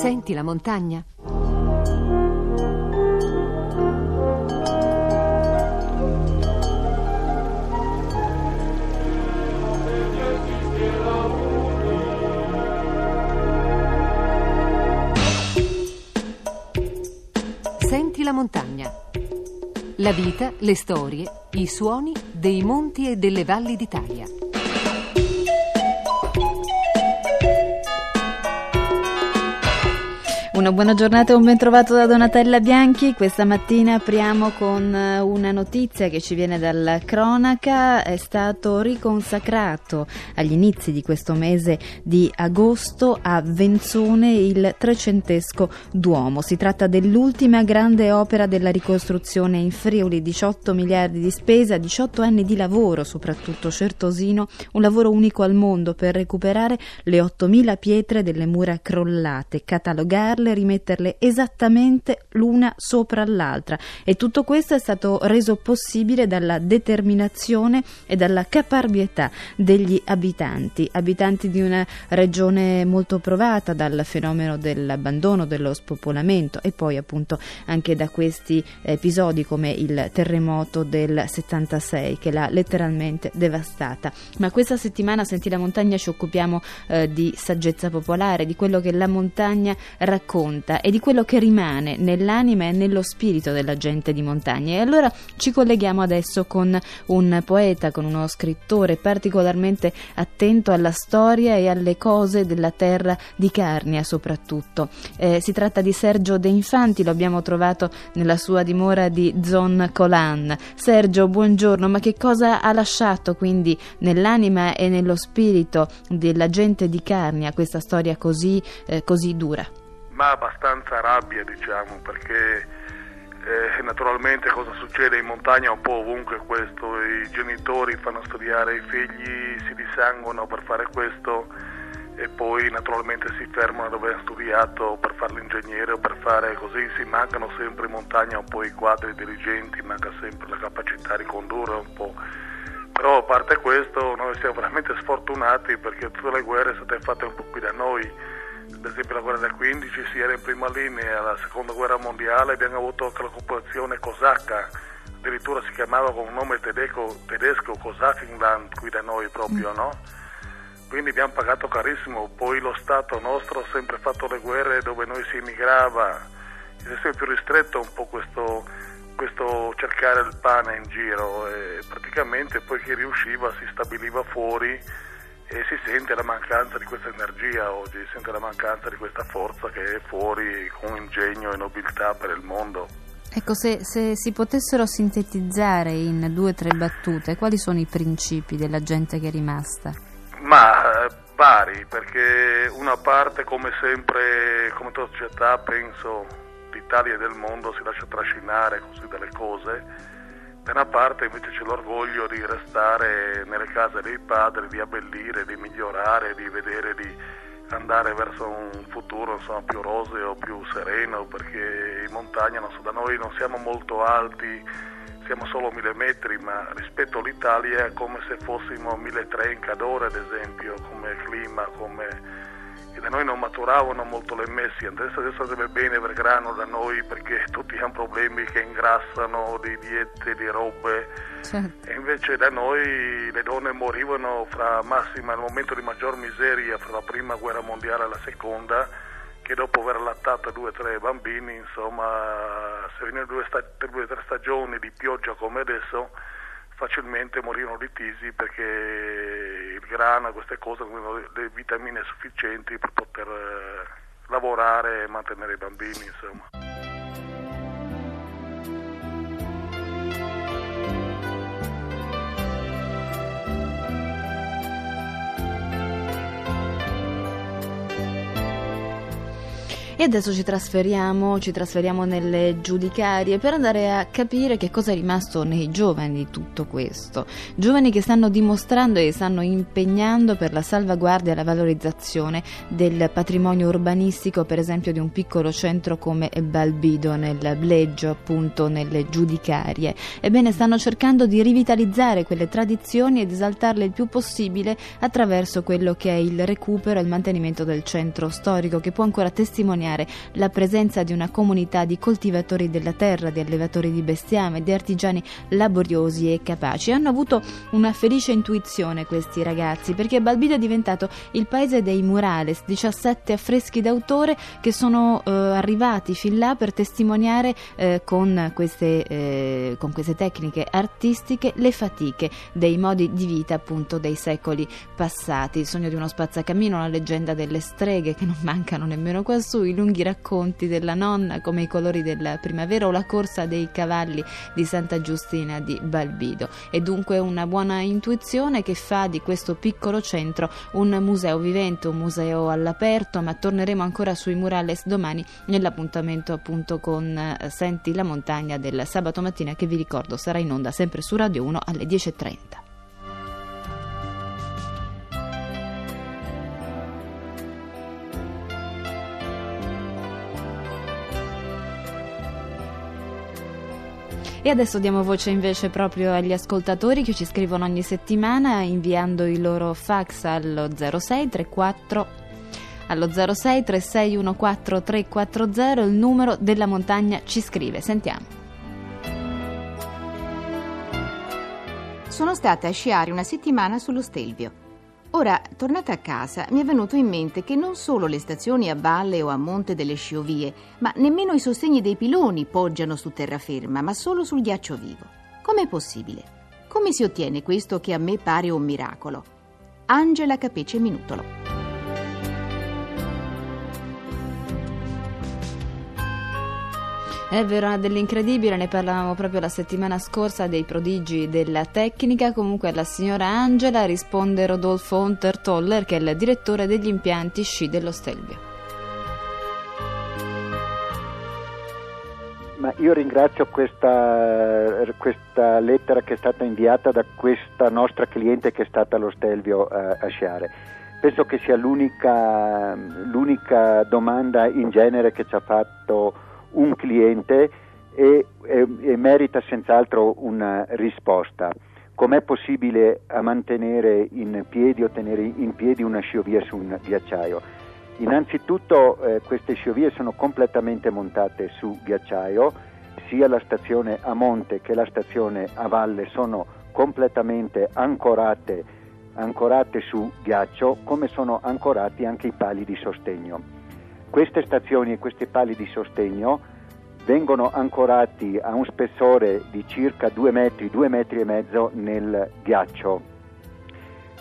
Senti la montagna? Senti la montagna. La vita, le storie, i suoni dei monti e delle valli d'Italia. Una buona giornata e un ben trovato da Donatella Bianchi. Questa mattina apriamo con eh, una notizia che ci viene dalla cronaca. È stato riconsacrato agli inizi di questo mese di agosto a Venzone il trecentesco Duomo. Si tratta dell'ultima grande opera della ricostruzione in Friuli, 18 miliardi di spesa, 18 anni di lavoro, soprattutto certosino, un lavoro unico al mondo per recuperare le 8.000 pietre delle mura crollate, catalogarle e rimetterle esattamente l'una sopra l'altra e tutto questo è stato reso possibile dalla determinazione e dalla caparbietà degli abitanti, abitanti di una regione molto provata dal fenomeno dell'abbandono, dello spopolamento e poi appunto anche da questi episodi come il terremoto del 76 che l'ha letteralmente devastata. Ma questa settimana Senti la montagna ci occupiamo eh, di saggezza popolare, di quello che la montagna racconta racconta e di quello che rimane nell'anima e nello spirito della gente di montagna. E allora ci colleghiamo adesso con un poeta, con uno scrittore particolarmente attento alla storia e alle cose della terra di Carnia soprattutto. Eh, si tratta di Sergio De Infanti, lo abbiamo trovato nella sua dimora di Zon Colan. Sergio, buongiorno, ma che cosa ha lasciato quindi nell'anima e nello spirito della gente di Carnia questa storia così, eh, così dura? Ma abbastanza rabbia diciamo perché eh, naturalmente cosa succede in montagna un po' ovunque questo, i genitori fanno studiare i figli, si dissanguano per fare questo e poi naturalmente si fermano dove hanno studiato per fare l'ingegnere o per fare così, si mancano sempre in montagna un po' i quadri dirigenti, manca sempre la capacità di condurre un po'. Però a parte questo noi siamo veramente sfortunati perché tutte le guerre sono state fatte un po' qui da noi ad esempio la guerra del 15 si era in prima linea, la seconda guerra mondiale abbiamo avuto anche l'occupazione cosacca, addirittura si chiamava con un nome tedesco, tedesco Cosachenland qui da noi proprio, mm. no? Quindi abbiamo pagato carissimo, poi lo Stato nostro ha sempre fatto le guerre dove noi si emigrava, è sempre più ristretto un po' questo, questo cercare il pane in giro e praticamente poi chi riusciva si stabiliva fuori e si sente la mancanza di questa energia oggi, si sente la mancanza di questa forza che è fuori con ingegno e nobiltà per il mondo. Ecco, se, se si potessero sintetizzare in due o tre battute, quali sono i principi della gente che è rimasta? Ma eh, vari, perché una parte come sempre, come società, penso, l'Italia e del mondo si lascia trascinare così dalle cose da una parte invece c'è l'orgoglio di restare nelle case dei padri, di abbellire, di migliorare, di vedere di andare verso un futuro insomma, più roseo, più sereno, perché in montagna so, da noi non siamo molto alti, siamo solo mille metri, ma rispetto all'Italia è come se fossimo 1300 in Cadore ad esempio, come clima, come da noi non maturavano molto le messi, adesso, adesso deve bene per grano da noi perché tutti hanno problemi che ingrassano di diete, di robe certo. e invece da noi le donne morivano fra massima, nel momento di maggior miseria, fra la prima guerra mondiale e la seconda, che dopo aver allattato due o tre bambini, insomma, se venivano due o tre stagioni di pioggia come adesso, facilmente morivano di tisi perché e queste cose le vitamine sufficienti per poter eh, lavorare e mantenere i bambini. Insomma. E adesso ci trasferiamo, ci trasferiamo nelle giudicarie per andare a capire che cosa è rimasto nei giovani di tutto questo. Giovani che stanno dimostrando e stanno impegnando per la salvaguardia e la valorizzazione del patrimonio urbanistico, per esempio di un piccolo centro come Balbido nel Bleggio, appunto nelle giudicarie. Ebbene, stanno cercando di rivitalizzare quelle tradizioni ed esaltarle il più possibile attraverso quello che è il recupero e il mantenimento del centro storico che può ancora testimoniare sottolineare la presenza di una comunità di coltivatori della terra, di allevatori di bestiame, di artigiani laboriosi e capaci. Hanno avuto una felice intuizione questi ragazzi perché Balbido è diventato il paese dei murales, 17 affreschi d'autore che sono eh, arrivati fin là per testimoniare eh, con, queste, eh, con queste tecniche artistiche le fatiche dei modi di vita appunto dei secoli passati. Il sogno di uno spazzacamino, la leggenda delle streghe che non mancano nemmeno quassù, i lunghi racconti della nonna come i colori della primavera o la corsa dei cavalli di Santa Giustina di Balbido. È dunque una buona intuizione che fa di questo piccolo centro un museo vivente, un museo all'aperto, ma torneremo ancora sui murales domani nell'appuntamento appunto con eh, Senti la montagna del sabato mattina che vi ricordo sarà in onda sempre su Radio 1 alle 10.30. E adesso diamo voce invece proprio agli ascoltatori che ci scrivono ogni settimana inviando i loro fax allo 0634 allo 06 3614 340 il numero della montagna ci scrive. Sentiamo. Sono stata a sciare una settimana sullo Stelvio. Ora, tornata a casa, mi è venuto in mente che non solo le stazioni a valle o a monte delle sciovie, ma nemmeno i sostegni dei piloni poggiano su terraferma, ma solo sul ghiaccio vivo. Com'è possibile? Come si ottiene questo che a me pare un miracolo? Angela Capece Minutolo. È vero, dell'incredibile, ne parlavamo proprio la settimana scorsa dei prodigi della tecnica. Comunque alla signora Angela risponde Rodolfo Untertoller, che è il direttore degli impianti sci dello Stelvio. Ma io ringrazio questa, questa, lettera che è stata inviata da questa nostra cliente che è stata allo Stelvio a, a sciare. Penso che sia l'unica, l'unica domanda in genere che ci ha fatto un cliente e, e, e merita senz'altro una risposta. Com'è possibile mantenere in piedi o tenere in piedi una sciovia su un ghiacciaio? Innanzitutto eh, queste sciovie sono completamente montate su ghiacciaio, sia la stazione a monte che la stazione a valle sono completamente ancorate, ancorate su ghiaccio, come sono ancorati anche i pali di sostegno. Queste stazioni e questi pali di sostegno vengono ancorati a un spessore di circa 2 metri, 2 metri e mezzo nel ghiaccio.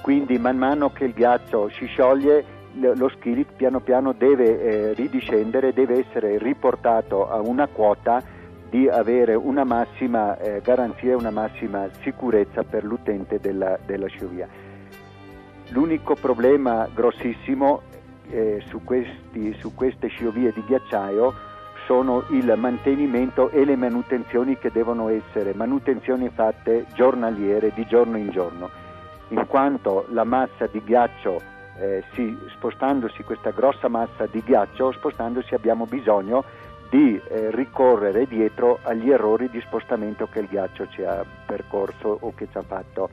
Quindi man mano che il ghiaccio si scioglie lo skillet piano piano deve eh, ridiscendere, deve essere riportato a una quota di avere una massima eh, garanzia e una massima sicurezza per l'utente della, della sciovia. L'unico problema grossissimo eh, su, questi, su queste sciovie di ghiacciaio sono il mantenimento e le manutenzioni che devono essere manutenzioni fatte giornaliere di giorno in giorno, in quanto la massa di ghiaccio, eh, si, spostandosi questa grossa massa di ghiaccio, spostandosi abbiamo bisogno di eh, ricorrere dietro agli errori di spostamento che il ghiaccio ci ha percorso o che ci ha fatto.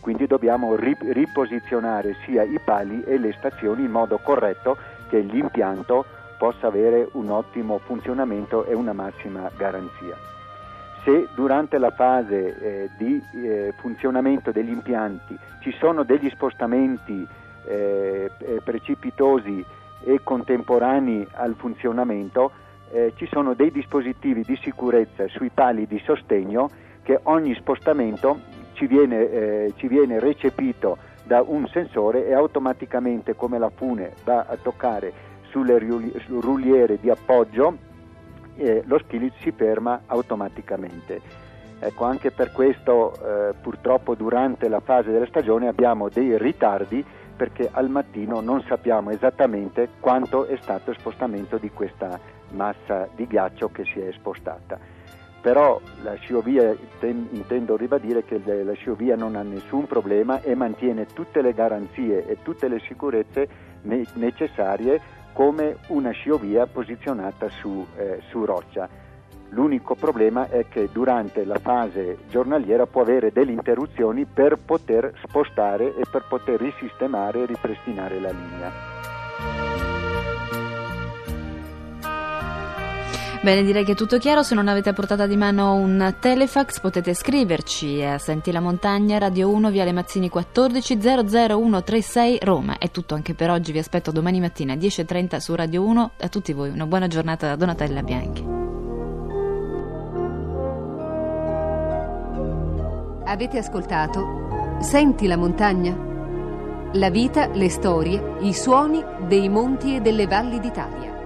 Quindi dobbiamo riposizionare sia i pali e le stazioni in modo corretto che l'impianto possa avere un ottimo funzionamento e una massima garanzia. Se durante la fase eh, di eh, funzionamento degli impianti ci sono degli spostamenti eh, eh precipitosi e contemporanei al funzionamento, eh, ci sono dei dispositivi di sicurezza sui pali di sostegno che ogni spostamento ci viene, eh, ci viene recepito da un sensore e automaticamente come la fune va a toccare sulle ruliere di appoggio eh, lo skillet si ferma automaticamente. Ecco, anche per questo eh, purtroppo durante la fase della stagione abbiamo dei ritardi perché al mattino non sappiamo esattamente quanto è stato il spostamento di questa massa di ghiaccio che si è spostata però la sciovia, intendo ribadire che la sciovia non ha nessun problema e mantiene tutte le garanzie e tutte le sicurezze necessarie come una sciovia posizionata su, eh, su roccia. L'unico problema è che durante la fase giornaliera può avere delle interruzioni per poter spostare e per poter risistemare e ripristinare la linea. Bene, direi che è tutto chiaro. Se non avete a portata di mano un telefax potete scriverci a Senti la Montagna, Radio 1, Viale Mazzini 14 00136 Roma. È tutto anche per oggi. Vi aspetto domani mattina alle 10.30 su Radio 1. A tutti voi una buona giornata da Donatella Bianchi. Avete ascoltato Senti la montagna? La vita, le storie, i suoni dei monti e delle valli d'Italia.